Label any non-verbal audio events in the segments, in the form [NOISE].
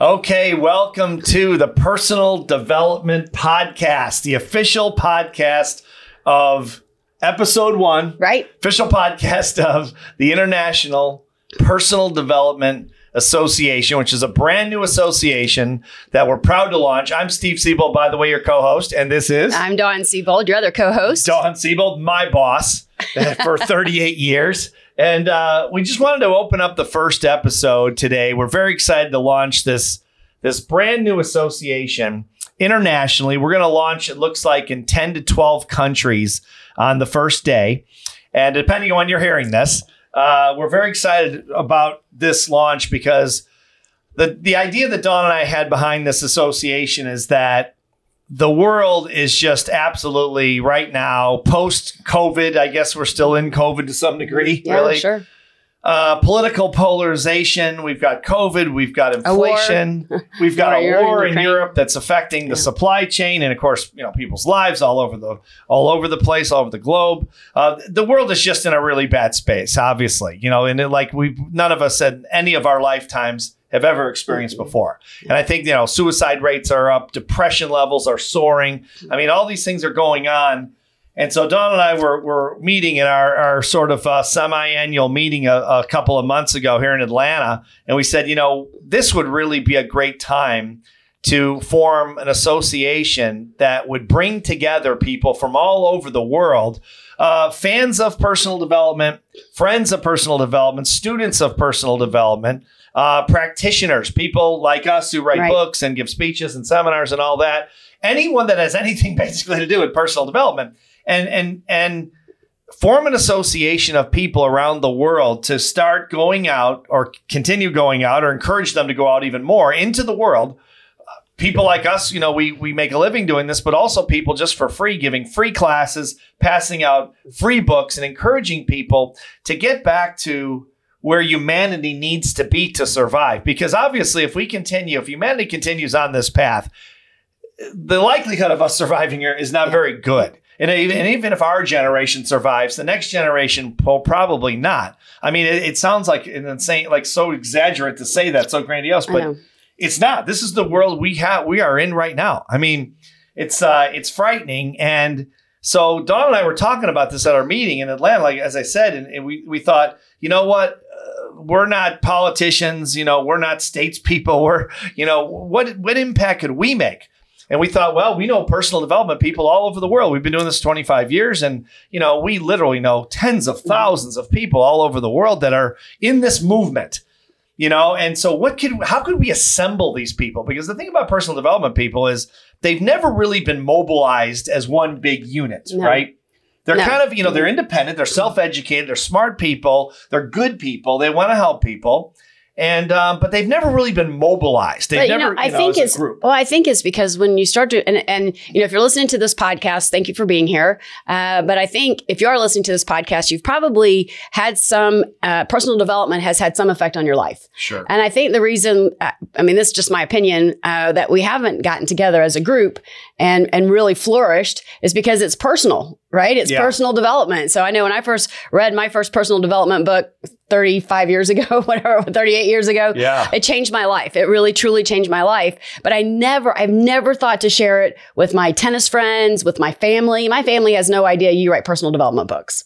Okay, welcome to the Personal Development Podcast, the official podcast of episode one, Right? official podcast of the International Personal Development Association, which is a brand new association that we're proud to launch. I'm Steve Siebold, by the way, your co host, and this is I'm Dawn Siebold, your other co-host. Dawn Siebold, my boss [LAUGHS] for 38 years. And uh, we just wanted to open up the first episode today. We're very excited to launch this, this brand new association internationally. We're going to launch, it looks like, in 10 to 12 countries on the first day. And depending on when you're hearing this, uh, we're very excited about this launch because the, the idea that Dawn and I had behind this association is that the world is just absolutely right now post COVID. I guess we're still in COVID to some degree. yeah, really, sure. uh, political polarization. We've got COVID. We've got inflation. [LAUGHS] We've got a war in Ukraine. Europe that's affecting the Yeah. supply chain, and of course, you know, people's lives all over the all over the place, all over the globe. Uh, the world is just in a really bad space. Obviously, you know, and it, like we none of us in any of our lifetimes have ever experienced Mm-hmm. before. And I think you know, suicide rates are up, depression levels are soaring. I mean, all these things are going on. And so Dawn and I were, were meeting in our, our sort of uh, semi-annual meeting a, a couple of months ago here in Atlanta, and we said, you know, this would really be a great time to form an association that would bring together people from all over the world, uh, fans of personal development, friends of personal development, students of personal development, uh, practitioners, people like us who write Right. books and give speeches and seminars and all that. Anyone that has [LAUGHS] anything basically to do with personal development, and and and form an association of people around the world to start going out or continue going out or encourage them to go out even more into the world people like us, you know, we we make a living doing this, but also people just for free, giving free classes, passing out free books, and encouraging people to get back to where humanity needs to be to survive. Because obviously, if we continue, if humanity continues on this path, the likelihood of us surviving here is not very good. And even, and even if our generation survives, the next generation will probably not. I mean, it, it sounds like an insane, like so exaggerate to say that, so grandiose, but it's not. This is the world we have we are in right now. I mean, it's uh it's frightening. And so Dawn and I were talking about this at our meeting in Atlanta, like as I said, and, and we we thought, you know what? We're not politicians, you know, we're not statespeople. [LAUGHS] We're, you know, what what impact could we make? And we thought, well, we know personal development people all over the world. We've been doing this 25 years, and you know, we literally know tens of thousands of people all over the world that are in this movement you know and so what could how could we assemble these people because the thing about personal development people is they've never really been mobilized as one big unit No. right they're No. kind of you know they're independent they're self-educated they're smart people they're good people they want to help people and um, but they've never really been mobilized they've But, you never know, I know, think it's group well. I think it's because when you start to and and you know if you're listening to this podcast, thank you for being here. Uh, but I think if you are listening to this podcast, you've probably had some uh, personal development has had some effect on your life. sure And I think the reason, uh, I mean, this is just my opinion, uh, that we haven't gotten together as a group and and really flourished is because it's personal, right? It's Yeah. personal development. So I know when I first read my first personal development book 35 years ago, [LAUGHS] whatever, 38 years ago, yeah it changed my life. It really, truly changed my life. But I never, I've never thought to share it with my tennis friends, with my family. My family has no idea you write personal development books.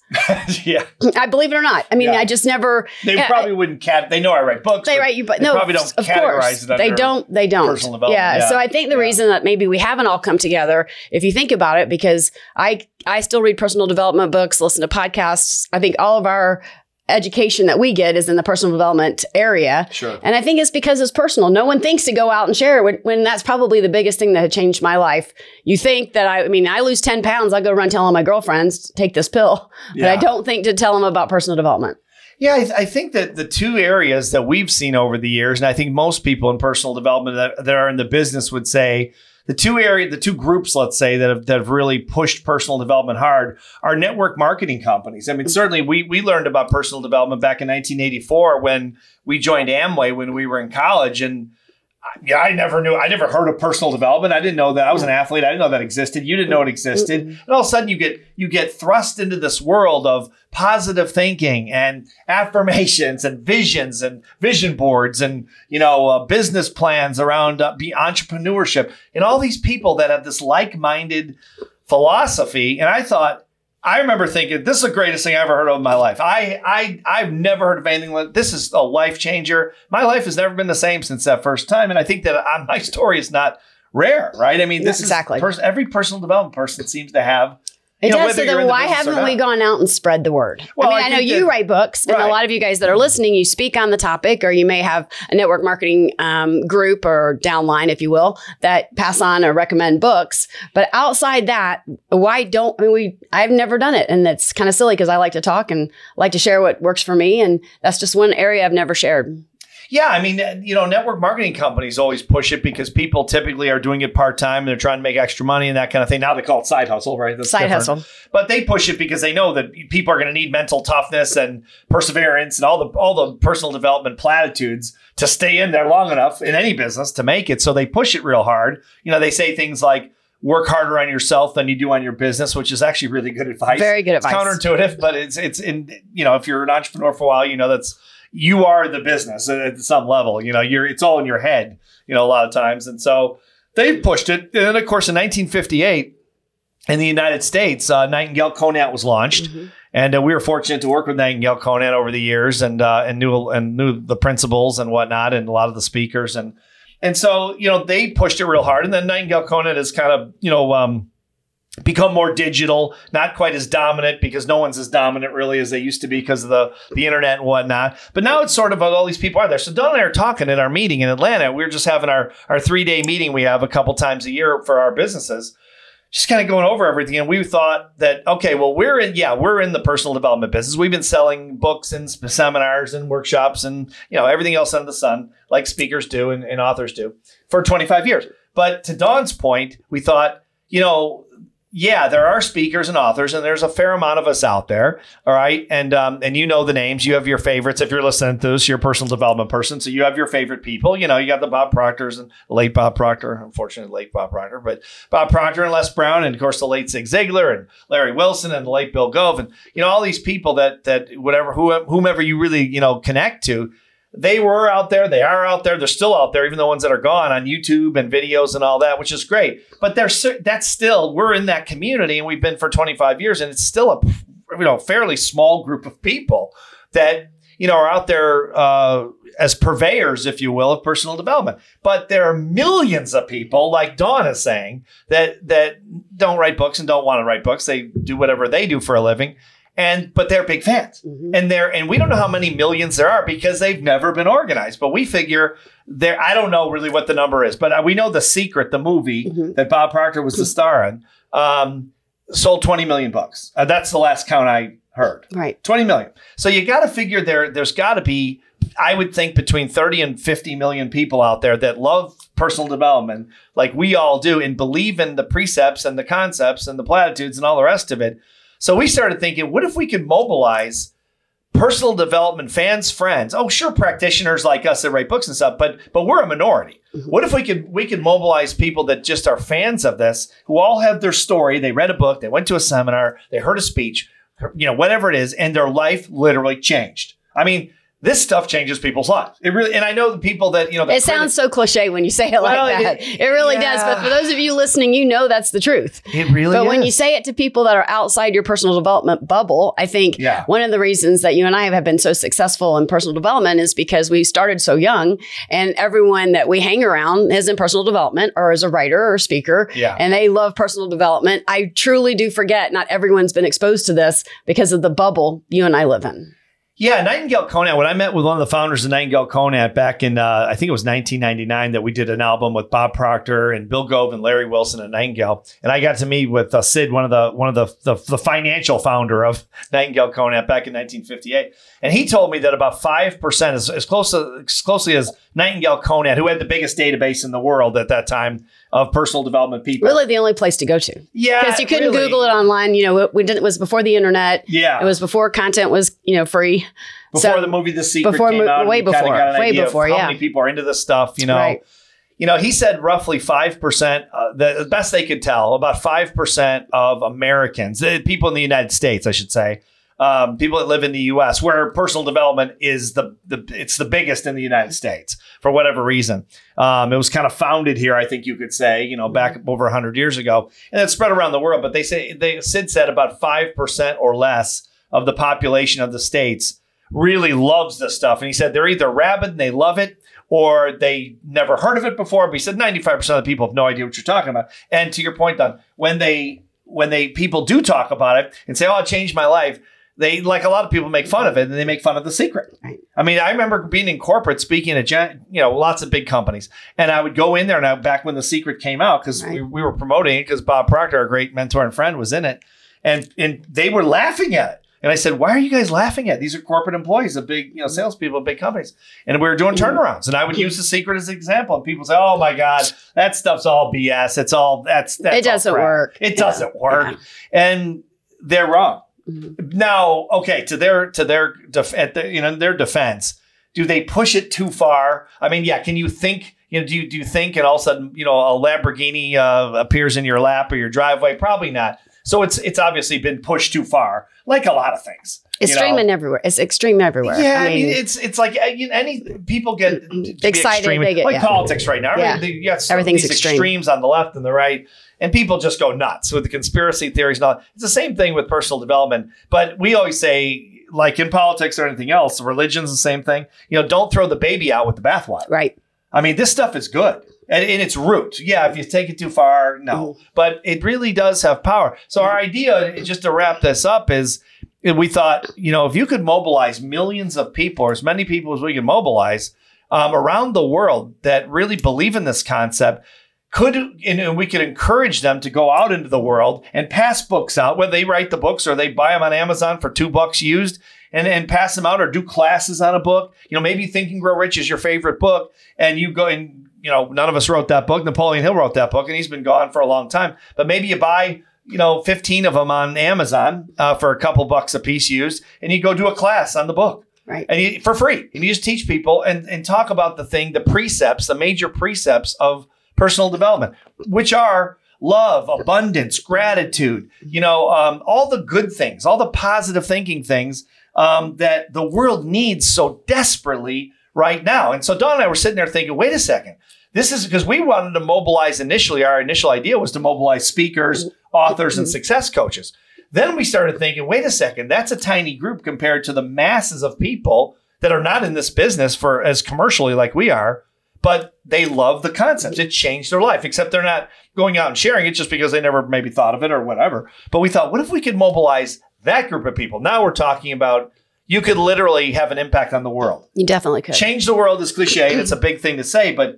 yeah [LAUGHS] [LAUGHS] I believe it or not. I mean, Yeah. I just never. they Yeah, probably wouldn't cat they know i write books they write you, but they no, probably don't of categorize course they don't. They don't. personal development, Yeah. So I think the reason that maybe we haven't all come together, if you think about it, because I I still read personal development books, listen to podcasts. I think all of our education that we get is in the personal development area. sure And I think it's because it's personal. No one thinks to go out and share it when, when that's probably the biggest thing that had changed my life. You think that I, I mean, I lose 10 pounds, I go run tell all my girlfriends, take this pill. But I don't think to tell them about personal development. Yeah, I, th- I think that the two areas that we've seen over the years, and I think most people in personal development that, that are in the business would say the two area, the two groups, let's say, that have, that have really pushed personal development hard are network marketing companies. I mean, certainly we we learned about personal development back in 1984 when we joined Amway when we were in college, and yeah, I never knew. I never heard of personal development. I didn't know that. I was an athlete. I didn't know that existed. You didn't know it existed. And all of a sudden, you get you get thrust into this world of positive thinking and affirmations and visions and vision boards and you know uh, business plans around uh, be entrepreneurship and all these people that have this like minded philosophy. And I thought I remember thinking, this is the greatest thing I ever heard of in my life. I, I, I've never heard of anything like this. Is a life changer. My life has never been the same since that first time, and I think that uh, [LAUGHS] my story is not rare, right? I mean, this exactly. is pers- every personal development person seems to have it you know, does. So then, why haven't we gone out and spread the word? Well, I mean, I, I know you that- write books, and Right. a lot of you guys that are listening, you speak on the topic, or you may have a network marketing um, group or downline, if you will, that pass on or recommend books. But outside that, why don't I mean we? I've never done it, and it's kind of silly because I like to talk and like to share what works for me, and that's just one area I've never shared. Yeah, I mean, you know, network marketing companies always push it because people typically are doing it part time. And they're trying to make extra money and that kind of thing. Now they call it side hustle, right? That's Side different. hustle. But they push it because they know that people are going to need mental toughness and perseverance and all the all the personal development platitudes to stay in there long enough in any business to make it. So they push it real hard. You know, they say things like work harder on yourself than you do on your business, which is actually really good advice. Very good It's advice. counterintuitive, but it's it's in you know if you're an entrepreneur for a while, you know that's you are the business at some level. You know, you're it's all in your head. You know, a lot of times, and so they pushed it. And then, of course, in 1958, in the United States, uh, Nightingale Conant was launched, Mhm. and uh, we were fortunate to work with Nightingale Conant over the years, and uh, and knew and knew the principles and whatnot, and a lot of the speakers, and and so you know they pushed it real hard, and then Nightingale Conant is kind of you know. Um, become more digital, not quite as dominant because no one's as dominant really as they used to be because of the, the internet and whatnot. But now it's sort of all these people are there. So Dawn and I are talking at our meeting in Atlanta. We are just having our, our three day meeting we have a couple times a year for our businesses. Just kind of going over everything. And we thought that, okay, well, we're in, yeah, we're in the personal development business. We've been selling books and seminars and workshops and, you know, everything else under the sun, like speakers do and, and authors do for 25 years. But to Dawn's point, we thought, you know, yeah, there are speakers and authors, and there's a fair amount of us out there. All right, and um, and you know the names. You have your favorites. If you're listening to this, you're a personal development person, so you have your favorite people. You know, you got the Bob Proctors and late Bob Proctor, unfortunately late Bob Proctor, but Bob Proctor and Les Brown, and of course the late Zig Ziglar and Larry Wilson and the late Bill Gove, and you know all these people that that whatever who, whomever you really you know connect to they were out there. They are out there. They're still out there, even the ones that are gone on YouTube and videos and all that, which is great. But they're that's still we're in that community, and we've been for 25 years, and it's still a you know fairly small group of people that you know are out there uh, as purveyors, if you will, of personal development. But there are millions of people, like Dawn is saying, that that don't write books and don't want to write books. They do whatever they do for a living. And but they're big fans Mhm. and there and we don't know how many millions there are because they've never been organized but we figure there i don't know really what the number is but uh, we know the secret the movie Mhm. that bob proctor was the star in um, sold 20 million bucks uh, that's the last count i heard Right. 20 million so you got to figure there there's got to be i would think between 30 and 50 million people out there that love personal development like we all do and believe in the precepts and the concepts and the platitudes and all the rest of it so we started thinking what if we could mobilize personal development fans friends? Oh sure practitioners like us that write books and stuff but but we're a minority. Mhm. what if we could we could mobilize people that just are fans of this who all have their story they read a book they went to a seminar they heard a speech you know whatever it is and their life literally changed? I mean this stuff changes people's lives it really and i know the people that you know that It sounds so cliche when you say it Well, like that. it- It, really does. But for those of you listening, you know that's the truth. it really does. But when you say it to people that are outside your personal development bubble, I think Yeah. one of the reasons that you and I have been so successful in personal development is because we started so young and everyone that we hang around is in personal development or is a writer or a speaker yeah and they love personal development. I truly do forget not everyone's been exposed to this because of the bubble you and I live in. Yeah, Nightingale Conant. When I met with one of the founders of Nightingale Conant back in, uh, I think it was 1999, that we did an album with Bob Proctor and Bill Gove and Larry Wilson and Nightingale, and I got to meet with uh, Sid, one of the one of the, the the financial founder of [LAUGHS] Nightingale Conant back in 1958, and he told me that about five percent, as, as close to, as closely as Nightingale Conant, who had the biggest database in the world at that time of personal development people. Really the only place to go to. Yeah, Because you couldn't really. Google it online. You know, it, we did, it was before the internet. Yeah, It was before content was, you know, free. before so- the movie The Secret before came out. way before, way before, how yeah. many people are into this stuff, you know. Right. you know, he said roughly 5%, uh, the, the best they could tell, about 5% of Americans, uh, people in the United States, I should say, um, people that live in the U.S., where personal development is the, the it's the biggest in the United States for whatever reason. Um, it was kind of founded here, I think you could say, you know, back over 100 years ago, and it's spread around the world. But they say they Sid said about five percent or less of the population of the states really loves this stuff, and he said they're either rabid and they love it, or they never heard of it before. But he said 95% of the people have no idea what you're talking about. And to your point, Dawn, when they when they people do talk about it and say, "Oh, it changed my life," they like a lot of people make fun of it and they make fun of the secret. Right. I mean, I remember being in corporate speaking at gen- you know lots of big companies, and I would go in there now back when the secret came out because Right. we, we were promoting it because Bob Proctor, our great mentor and friend, was in it, and and they were laughing at it. And I said, "Why are you guys laughing at? it? These are corporate employees of big, you know, mm-hmm. salespeople of big companies." And we were doing mm-hmm. turnarounds, and I would mm-hmm. use the secret as an example. And people say, "Oh my God, that stuff's all BS. It's all that's that's It doesn't crap. work. It Yeah. doesn't work." Yeah. And they're wrong. Mhm. Now, okay, to their to their def- at the, you know their defense, do they push it too far? I mean, yeah. Can you think? You know, do you do you think, and all of a sudden, you know, a Lamborghini uh, appears in your lap or your driveway? Probably not. So it's it's obviously been pushed too far, like a lot of things. Extreme and everywhere. It's extreme everywhere. Yeah, I mean, it's it's like uh, you know, any people get Excited, extreme, they get- like yeah. politics right now. Yeah. They- Everything's extreme. extremes on the left and the right, and people just go nuts with the conspiracy theories and all. It's the same thing with personal development, but we always say. Like in politics or anything else, religion's the same thing. You know, don't throw the baby out with the bathwater. right. I mean, this stuff is good. And in its root, yeah, if you take it too far, no. But it really does have power. So our idea, just to wrap this up, is we thought, you know, if you could mobilize millions of people, or as many people as we can mobilize um, around the world that really believe in this concept, could and we could encourage them to go out into the world and pass books out, whether they write the books or they buy them on Amazon for two bucks used, and, and pass them out or do classes on a book. You know, maybe Think and Grow Rich is your favorite book, and you go and you know, none of us wrote that book. Napoleon Hill wrote that book, and he's been gone for a long time. But maybe you buy, you know, 15 of them on Amazon uh, for a couple bucks a piece used, and you go do a class on the book Right. and you, for free. And you just teach people and, and talk about the thing, the precepts, the major precepts of personal development, which are love, abundance, gratitude, you know, um, all the good things, all the positive thinking things um, that the world needs so desperately right now. And so Dawn and I were sitting there thinking, wait a second. This is because we wanted to mobilize initially. Our initial idea was to mobilize speakers, authors, and success coaches. Then we started thinking, wait a second, that's a tiny group compared to the masses of people that are not in this business for as commercially like we are, but they love the concept. It changed their life, except they're not going out and sharing it just because they never maybe thought of it or whatever. But we thought, what if we could mobilize that group of people? Now we're talking about you could literally have an impact on the world. You definitely could. Change the world is cliche and it's a big thing to say, but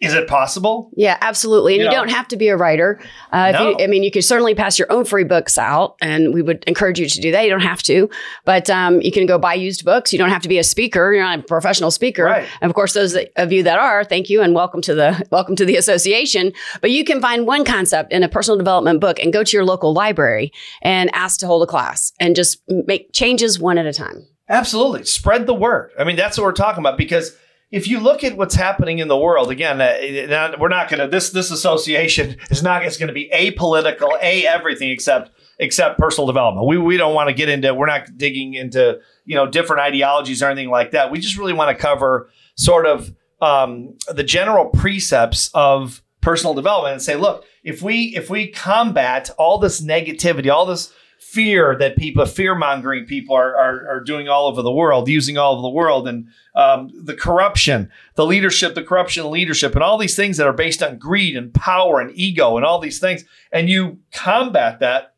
is it possible? Yeah, absolutely. And You you, know? don't have to be a writer. Uh, if No. you, I mean, you could certainly pass your own free books out, and we would encourage you to do that. You don't have to, but um, you can go buy used books. You don't have to be a speaker. You're not a professional speaker. Right. And of course, those that- of you that are, thank you and welcome to the welcome to the association. But you can find one concept in a personal development book and go to your local library and ask to hold a class and just make changes one at a time. Absolutely. Spread the word. I mean, that's what we're talking about because if you look at what's happening in the world, again, uh, we're not going to this this association is not it's going to be apolitical, a everything except except personal development. We we don't want to get into we're not digging into, you know, different ideologies or anything like that. We just really want to cover sort of um, the general precepts of personal development and say, look, if we if we combat all this negativity, all this fear that people, fear mongering people are, are, are doing all over the world, using all over the world, and um, the corruption, the leadership, the corruption, leadership, and all these things that are based on greed and power and ego and all these things, and you combat that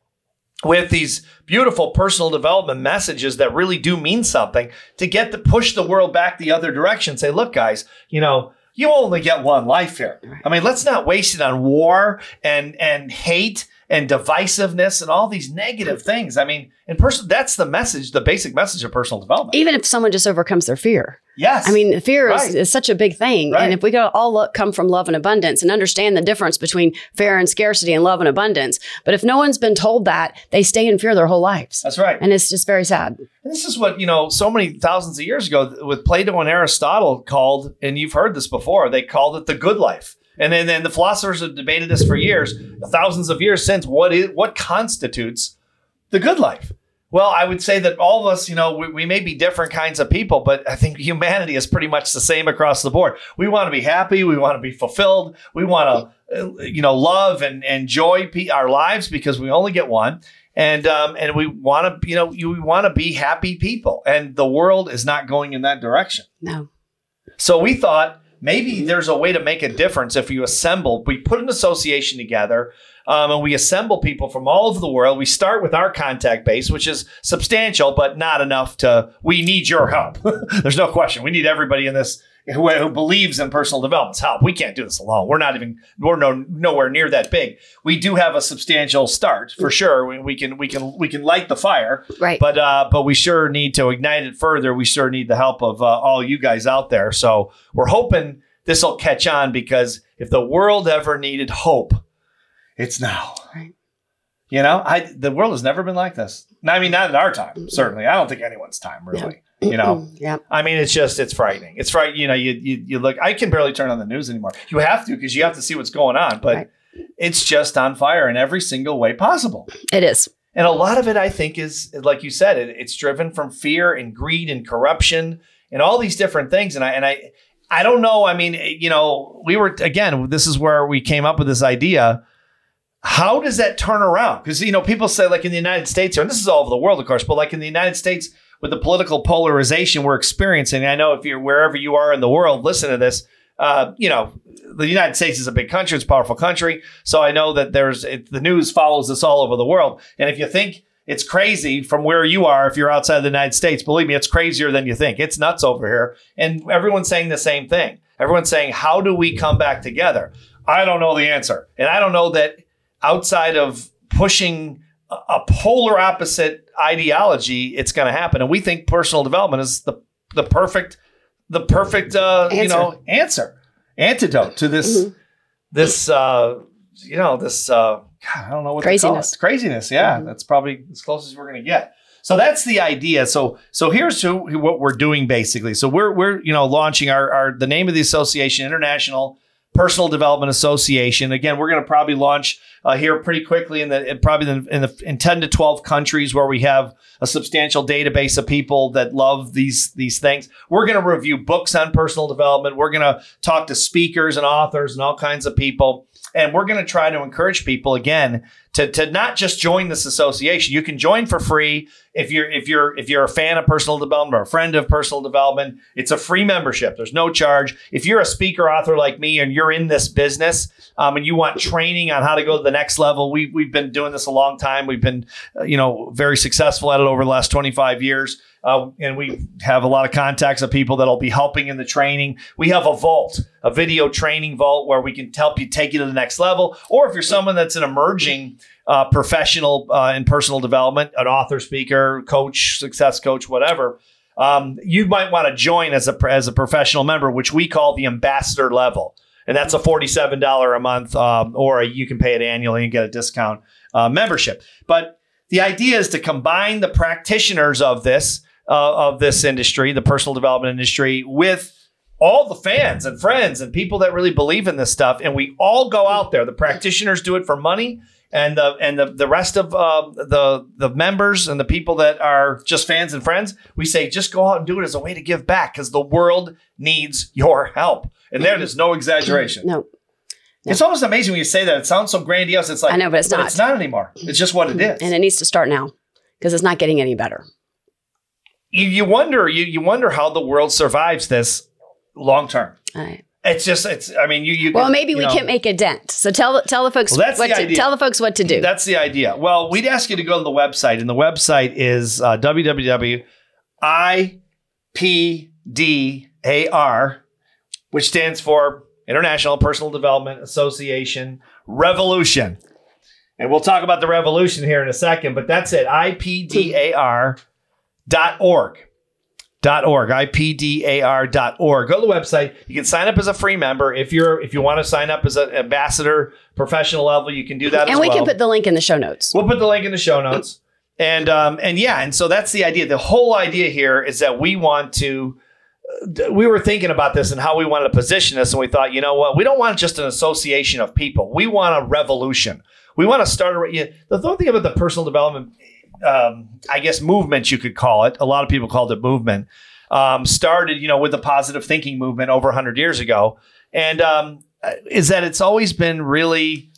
with these beautiful personal development messages that really do mean something to get to push the world back the other direction. Say, look, guys, you know, you only get one life here. I mean, let's not waste it on war and and hate and divisiveness and all these negative things. I mean, in person, that's the message, the basic message of personal development. Even if someone just overcomes their fear. Yes. I mean, fear Right. is, is such a big thing. Right. And if we go all look, come from love and abundance and understand the difference between fear and scarcity and love and abundance. But if no one's been told that, they stay in fear their whole lives. that's right. And it's just very sad. And this is what, you know, so many thousands of years ago with Plato and Aristotle called, and you've heard this before, they called it the good life. And then, then the philosophers have debated this for years, thousands of years since. What is what constitutes the good life? Well, I would say that all of us, you know, we, we may be different kinds of people, but I think humanity is pretty much the same across the board. We want to be happy. We want to be fulfilled. We want to, uh, you know, love and enjoy our lives because we only get one. And um, and we want to, you know, you, we want to be happy people. And the world is not going in that direction. No. So we thought maybe there's a way to make a difference if you assemble. We put an association together um, and we assemble people from all over the world. We start with our contact base, which is substantial, but not enough to. We need your help. [LAUGHS] there's no question. We need everybody in this who, who believes in personal development's help. We can't do this alone. We're not even. We're no nowhere near that big. We do have a substantial start for sure. We, we can we can we can light the fire. Right. But uh, but we sure need to ignite it further. We sure need the help of uh, all you guys out there. So we're hoping this will catch on because if the world ever needed hope, it's now. Right. You know, I the world has never been like this. I mean, not at our time. Certainly, I don't think anyone's time really. You know, yeah. I mean, it's just it's frightening. It's right You know, you, you you look. I can barely turn on the news anymore. You have to because you have to see what's going on. But Right. it's just on fire in every single way possible. It is. And a lot of it, I think, is like you said, it, it's driven from fear and greed and corruption and all these different things. And I and I I don't know. I mean, eh, you know, we were again. This is where we came up with this idea. How does that turn around? Because you know, people say like in the United States, and this is all over the world, of course, but like in the United States, with the political polarization we're experiencing, I know if you're wherever you are in the world, listen to this. Uh, you know, the United States is a big country; it's a powerful country. So I know that there's it, the news follows us all over the world. And if you think it's crazy from where you are, if you're outside of the United States, believe me, it's crazier than you think. It's nuts over here, and everyone's saying the same thing. Everyone's saying, "How do we come back together?" I don't know the answer, and I don't know that outside of pushing a, polar opposite ideology, it's going to happen. And we think personal development is the the perfect the perfect uh, you Answer. know answer antidote to this Mhm. this uh, you know this uh, God, I don't know what to call Craziness. it. craziness. Yeah, Mhm. that's probably as close as we're going to get. So that's the idea. So so here's who, what we're doing basically. So we're we're you know launching our our the name of the association International Personal Development Association. Again, we're going to probably launch uh, here pretty quickly in the in probably in, the in ten to twelve countries where we have a substantial database of people that love these these things. We're going to review books on personal development. We're going to talk to speakers and authors and all kinds of people. And we're going to try to encourage people again to, to not just join this association. You can join for free if you're if you're if you're a fan of personal development or a friend of personal development. It's a free membership. There's no charge. If you're a speaker author like me and you're in this business um, and you want training on how to go to the next level, we we've been doing this a long time. We've been uh, you know very successful at it over the last 25 years. Uh, and we have a lot of contacts of people that'll be helping in the training. We have a vault, a video training vault where we can help you take you to the next level. Or if you're someone that's an emerging uh, professional uh, in personal development, an author, speaker, coach, success coach, whatever, um, you might want to join as a as a professional member, which we call the ambassador level, and that's a forty-seven dollar a month, um, or you can pay it annually and get a discount uh, membership. But the idea is to combine the practitioners of this uh, of this industry, the personal development industry, with all the fans and friends and people that really believe in this stuff, and we all go out there. The practitioners do it for money, and the and the the rest of uh, the the members and the people that are just fans and friends, we say just go out and do it as a way to give back because the world needs your help, and there is no exaggeration. No. It's almost amazing when you say that. It sounds so grandiose. It's like I know, but it's not. It's not anymore. It's just what it is. And it needs to start now because it's not getting any better. You, you wonder you you wonder how the world survives this long term. Right. It's just it's. I mean, you you. Well, maybe you we know, can make a dent. So tell tell the folks Well, that's what the to, tell the folks what to do. That's the idea. Well, we'd ask you to go to the website, and the website is uh, www.ipdar, which stands for International Personal Development Association Revolution. And we'll talk about the revolution here in a second, but that's it. IPDAR dot org. Dot org, IPDAR dot org. Go to the website. You can sign up as a free member. If you're if you want to sign up as an ambassador professional level, you can do that And we well. can put the link in the show notes. We'll put the link in the show notes. And um, and yeah, and so that's the idea. The whole idea here is that we want to. We were thinking about this and how we wanted to position this, and we thought, you know what? We don't want just an association of people. We want a revolution. We want to start a. yeah, The thing about the personal development, um, I guess, movement you could call it. A lot of people called it movement. Um, started, you know, with the positive thinking movement over 100 years ago, and um, is that it's always been really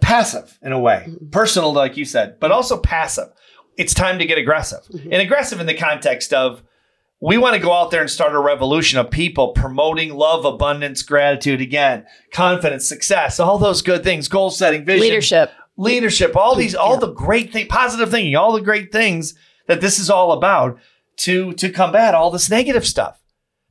passive in a way, personal, like you said, but also passive. It's time to get aggressive. And aggressive in the context of we want to go out there and start a revolution of people promoting love, abundance, gratitude, again, confidence, success, all those good things, goal setting, vision, Leadership. Leadership, all these, all the great thing, positive thinking, all the great things that this is all about to to combat all this negative stuff.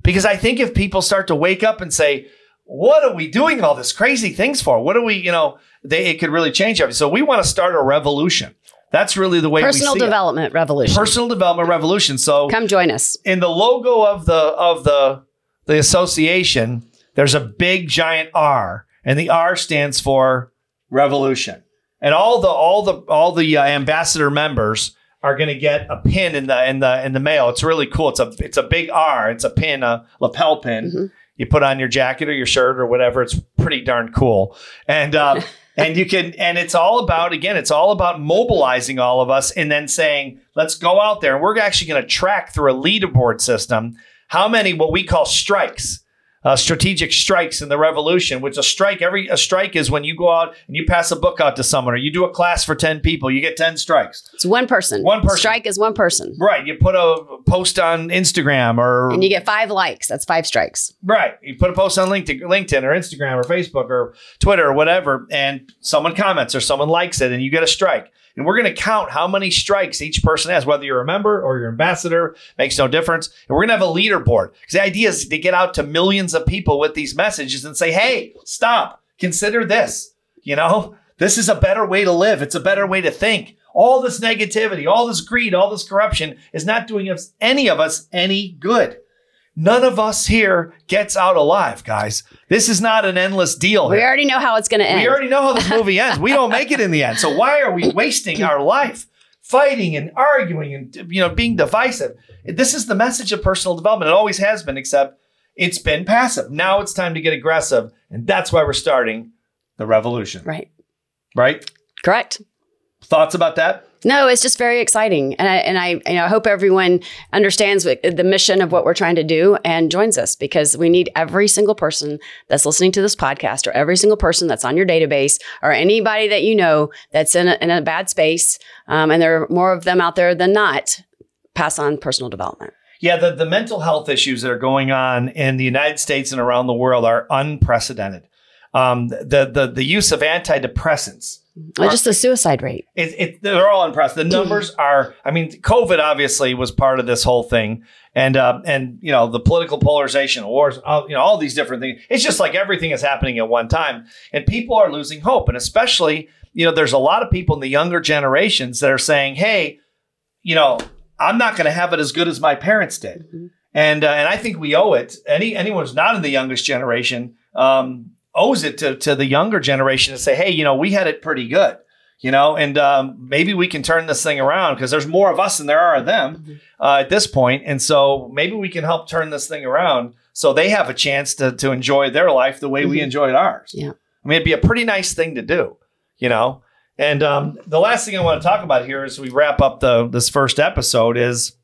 Because I think if people start to wake up and say, "What are we doing all this crazy things for? What are we, you know?" They it could really change everything. So we want to start a revolution. That's really the way Personal we see development it. revolution. Personal development revolution. So Come join us. in the logo of the of the the association, there's a big giant R, and the R stands for revolution. And all the all the all the uh, ambassador members are going to get a pin in the in the in the mail. It's really cool. It's a it's a big R. It's a pin, a lapel pin. Mhm. You put on your jacket or your shirt or whatever. It's pretty darn cool. And um, [LAUGHS] and you can and it's all about again. It's all about mobilizing all of us and then saying, let's go out there and we're actually going to track through a leaderboard system how many what we call strikes uh, strategic strikes in the revolution which a strike every a strike is when you go out and you pass a book out to someone or you do a class for 10 people you get 10 strikes It's one person. One person. Strike is one person. right you put a post on instagram or And you get five likes. That's five strikes. Right. You put a post on LinkedIn, LinkedIn or Instagram or Facebook or Twitter or whatever, and someone comments or someone likes it, and you get a strike. And we're going to count how many strikes each person has, whether you're a member or you're ambassador, makes no difference. And we're going to have a leaderboard because the idea is to get out to millions of people with these messages and say, hey, stop, consider this. You know, this is a better way to live. It's a better way to think. All this negativity, all this greed, all this corruption is not doing us, any of us any good. None of us here gets out alive, guys. This is not an endless deal. We here. already know how it's going to end. We already know how this movie ends. We don't make it in the end. So why are we wasting our life fighting and arguing and you know being divisive? This is the message of personal development. It always has been, except it's been passive. Now it's time to get aggressive, and that's why we're starting the revolution. right. Right? Correct. Thoughts about that? No, it's just very exciting, and I and I, you know, I hope everyone understands the mission of what we're trying to do and joins us because we need every single person that's listening to this podcast, or every single person that's on your database, or anybody that you know that's in a, in a bad space, um, and there are more of them out there than not. Pass on personal development. Yeah, the, the mental health issues that are going on in the United States and around the world are unprecedented. Um, the, the the use of antidepressants Or just the suicide rate. it, it, they're all impressed. The numbers are, I mean, COVID obviously was part of this whole thing, and uh, and you know the political polarization, wars, all, you know, all these different things. It's just like everything is happening at one time, and people are losing hope, and especially you know, there's a lot of people in the younger generations that are saying, hey, you know, I'm not going to have it as good as my parents did, Mhm. and uh, and I think we owe it. Any anyone who's not in the youngest generation um, owes it to to the younger generation to say, hey, you know, we had it pretty good you know, and um, maybe we can turn this thing around because there's more of us than there are of them Mhm. uh, at this point, and so maybe we can help turn this thing around so they have a chance to to enjoy their life the way we Mhm. enjoyed ours. Yeah. I mean, it'd be a pretty nice thing to do, you know. And um, the last thing I want to talk about here as we wrap up the this first episode is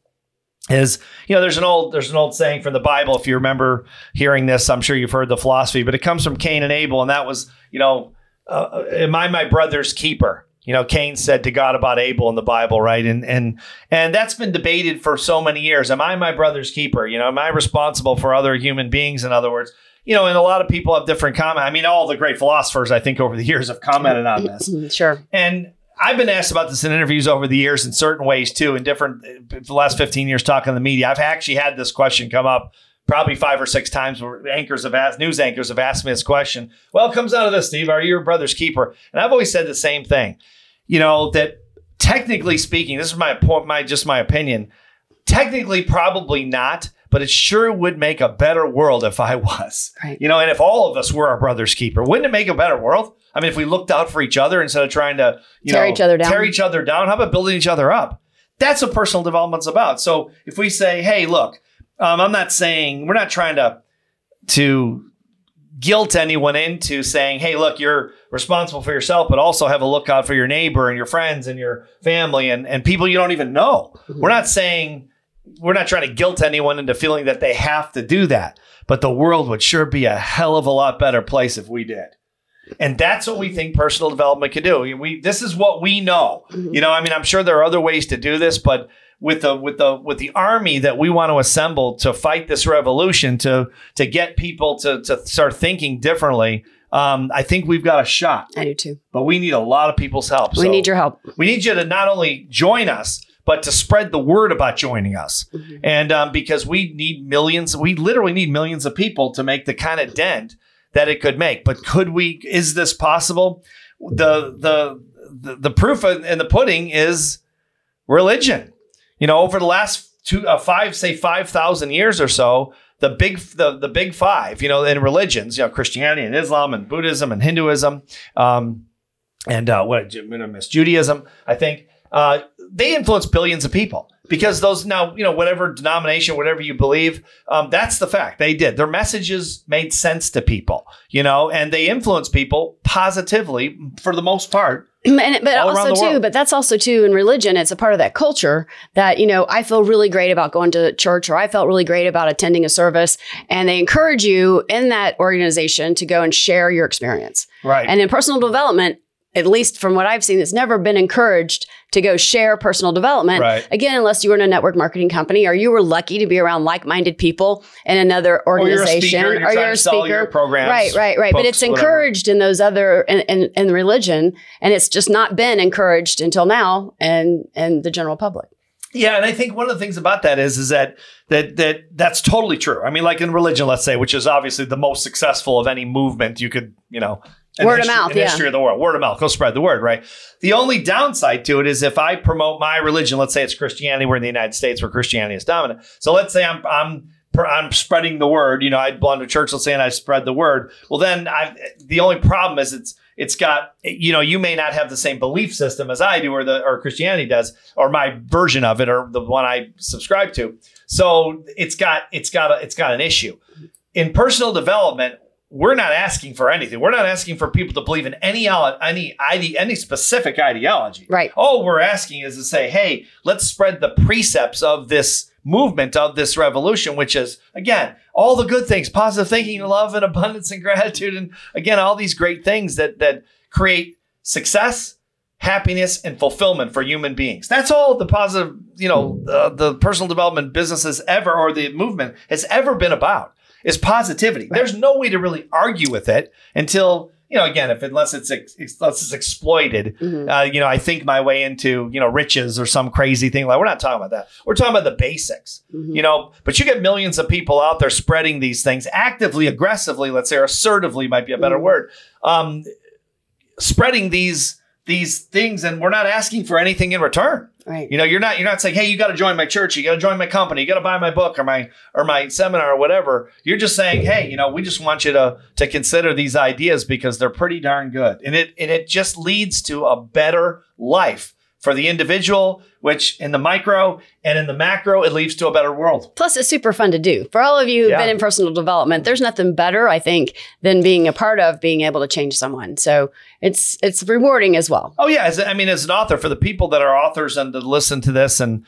is you know there's an old there's an old saying from the Bible if you remember hearing this I'm sure you've heard the philosophy but it comes from Cain and Abel and that was you know uh, am I my brother's keeper? You know Cain said to God about Abel in the Bible right? And and and that's been debated for so many years. Am I my brother's keeper? You know am I responsible for other human beings in other words? You know and a lot of people have different comment I mean all the great philosophers I think over the years have commented on this. Sure. and I've been asked about this in interviews over the years in certain ways too, in different, uh, the last 15 years talking to the media. I've actually had this question come up probably five or six times where anchors have asked, news anchors have asked me this question. Well, it comes out of this, Steve. Are you your brother's keeper? And I've always said the same thing. You know that technically speaking, this is my point, my just my opinion. Technically, probably not, but it sure would make a better world if I [LAUGHS] was. Right. You know, and if all of us were our brother's keeper, wouldn't it make a better world? I mean, if we looked out for each other instead of trying to you Tear know, each other down. tear each other down, how about building each other up? That's what personal development's about. So if we say, hey, look, um, I'm not saying we're not trying to to guilt anyone into saying, hey, look, you're responsible for yourself, but also have a lookout for your neighbor and your friends and your family and, and people you don't even know. We're not saying we're not trying to guilt anyone into feeling that they have to do that. But the world would sure be a hell of a lot better place if we did. And that's what we think personal development can do. We this is what we know. You know, I mean, I'm sure there are other ways to do this, but with the with the with the army that we want to assemble to fight this revolution to to get people to to start thinking differently, um, I think we've got a shot. I do too. But we need a lot of people's help. We So need your help. we need you to not only join us, but to spread the word about joining us. Mhm. And um, because we need millions, we literally need millions of people to make the kind of dent that it could make. But could we? Is this possible? The the the, the proof in the pudding is religion. You know, over the last two uh, five say five thousand years or so, the big the the big five, you know, in religions, you know, Christianity and Islam and Buddhism and Hinduism, um, and uh, what I miss Judaism, I think. Uh, they influence billions of people because those now, you know, whatever denomination, whatever you believe, um, that's the fact. They did. Their messages made sense to people, you know, and they influence people positively for the most part. [CLEARS THROAT] And, but All also too, but that's also too in religion. It's a part of that culture that you know. I feel really great about going to church, or I felt really great about attending a service, and they encourage you in that organization to go and share your experience. Right. And in personal development, at least from what I've seen, it's never been encouraged to go share personal development. Right. Again, unless you were in a network marketing company or you were lucky to be around like-minded people in another organization or you're a speaker, you're trying to sell your programs. Right, right, right. but books, it's whatever. encouraged in those other in, in, in religion, and it's just not been encouraged until now, and and the general public. Yeah, and I think one of the things about that is is that that that that's totally true. I mean, like in religion, let's say, which is obviously the most successful of any movement you could, you know, in Word of mouth, in yeah. history of the world, word of mouth, go spread the word, right? The only downside to it is if I promote my religion, let's say it's Christianity, we're in the United States where Christianity is dominant. So let's say I'm I'm I'm spreading the word. You know, I belong to church. Let's say, and I spread the word. Well, then I. The only problem is it's it's got you know you may not have the same belief system as I do, or the or Christianity does, or my version of it, or the one I subscribe to. So it's got it's got a, it's got an issue in personal development. We're not asking for anything. We're not asking for people to believe in any any ide- any specific ideology. Right. All we're asking is to say, hey, let's spread the precepts of this movement of this revolution, which is again all the good things, positive thinking, love, and abundance, and gratitude, and again all these great things that that create success, happiness, and fulfillment for human beings. That's all the positive, you know, uh, the personal development businesses ever or the movement has ever been about is positivity. There's no way to really argue with it until you know again if unless it's ex- unless it's exploited Mhm. uh, you know i think my way into you know riches or some crazy thing like we're not talking about that we're talking about the basics Mhm. you know but you get millions of people out there spreading these things actively aggressively let's say or assertively might be a better Mhm. word um, spreading these these things and we're not asking for anything in return Right. you know, you're not you're not saying, "Hey, you got to join my church, you got to join my company, you got to buy my book or my or my seminar or whatever." You're just saying, "Hey, you know, we just want you to to consider these ideas because they're pretty darn good." And it and it just leads to a better life for the individual, which in the micro and in the macro, it leads to a better world. Plus, it's super fun to do. For all of you who've Yeah. been in personal development, there's nothing better, I think, than being a part of being able to change someone. So it's it's rewarding as well. Oh yeah, as, I mean, as an author, for the people that are authors and that listen to this, and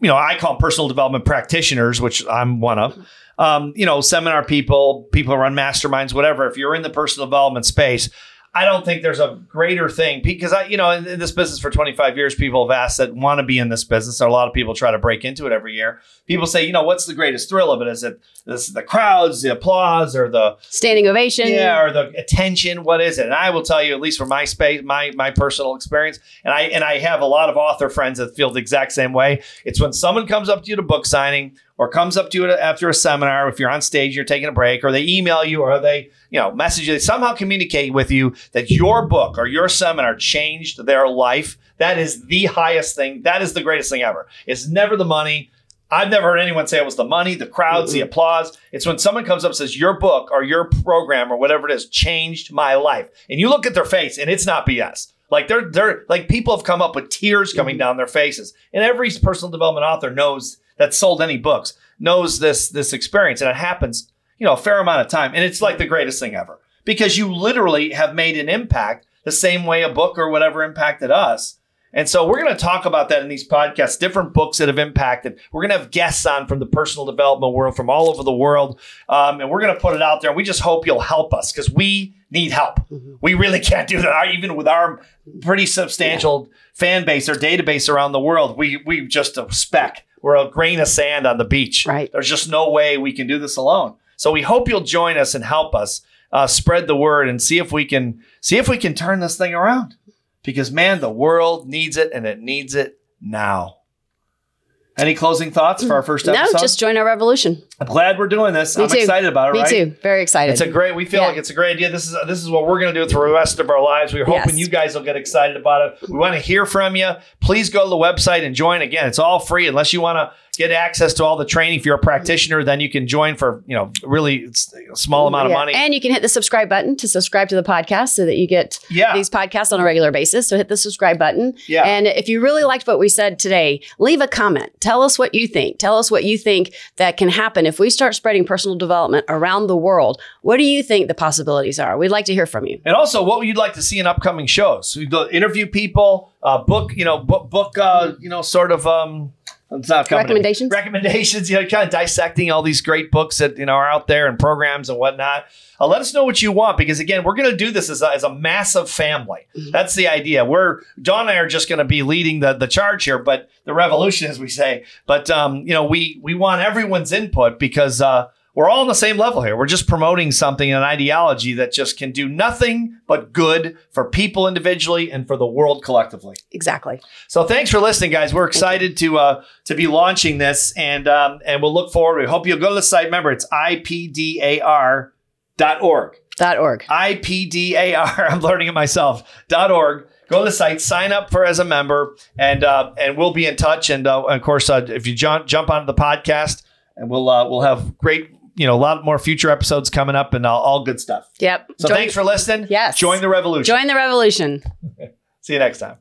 you know, I call them personal development practitioners, which I'm one of. Um, you know, seminar people, people who run masterminds, whatever. If you're in the personal development space, I don't think there's a greater thing because I, you know, in, in this business for 25 years, people have asked that want to be in this business. A lot of people try to break into it every year. People say, you know, what's the greatest thrill of it? Is it this the crowds, the applause, or the Standing ovation. yeah, or the attention. What is it? And I will tell you, at least from my space, my my personal experience, and I and I have a lot of author friends that feel the exact same way. It's when someone comes up to you to book signing, or comes up to you after a seminar, if you're on stage, you're taking a break, or they email you, or they, you know, message you, they somehow communicate with you that your book or your seminar changed their life, that is the highest thing. That is the greatest thing ever. It's never the money. I've never heard anyone say it was the money, the crowds, the applause. It's when someone comes up and says, Your book or your program or whatever it is changed my life. And you look at their face and it's not BS. Like they're they're like people have come up with tears coming down their faces. And every personal development author knows that sold any books, knows this this experience. And it happens, you know, a fair amount of time. And it's like the greatest thing ever. Because you literally have made an impact the same way a book or whatever impacted us. And so we're going to talk about that in these podcasts, different books that have impacted. We're going to have guests on from the personal development world, from all over the world. Um, and we're going to put it out there. And we just hope you'll help us because we need help. Mm-hmm. We really can't do that. Even with our pretty substantial yeah. fan base or database around the world, we, we just a speck. We're a grain of sand on the beach. Right. There's just no way we can do this alone. So we hope you'll join us and help us uh, spread the word and see if we can see if we can turn this thing around because man, the world needs it and it needs it now. Any closing thoughts for our mm. first episode? No, just join our revolution. I'm glad we're doing this. Me I'm too. excited about it. Me right? too. Very excited. It's a great. We feel Yeah. like it's a great idea. This is this is what we're going to do for the rest of our lives. We're hoping Yes. you guys will get excited about it. We want to hear from you. Please go to the website and join. Again, it's all free unless you want to get access to all the training. If you're a practitioner, then you can join for you know really small amount of Yeah. money. And you can hit the subscribe button to subscribe to the podcast so that you get Yeah. these podcasts on a regular basis. So hit the subscribe button. Yeah. And if you really liked what we said today, leave a comment. Tell us what you think. Tell us what you think that can happen if we start spreading personal development around the world. What do you think the possibilities are? We'd like to hear from you. And also, what would you like to see in upcoming shows? We go interview people, uh, book, you know, book, book, uh, you know, sort of. Um, it's not coming. Recommendations? Recommendations, you know, kind of dissecting all these great books that you know are out there and programs and whatnot. Uh, let us know what you want because again, we're going to do this as a, as a massive family. Mm-hmm. That's the idea. We're Dawn and I are just going to be leading the the charge here, but the revolution, as we say. But um, you know, we we want everyone's input because. Uh, we're all on the same level here. We're just promoting something, an ideology that just can do nothing but good for people individually and for the world collectively. Exactly. So thanks for listening, guys. We're excited to uh, to be launching this, and um, and we'll look forward. We hope you'll go to the site. Remember, it's ipdar.org. Dot org. IPDAR. [LAUGHS] I'm learning it myself. Dot .org. Go to the site, sign up for as a member, and uh, and we'll be in touch. And, uh, of course, uh, if you jump jump onto the podcast, and we'll uh, we'll have great you know a lot more future episodes coming up and all, all good stuff. Yep. So Join- thanks for listening. Yes. Join the revolution. Join the revolution. [LAUGHS] See you next time.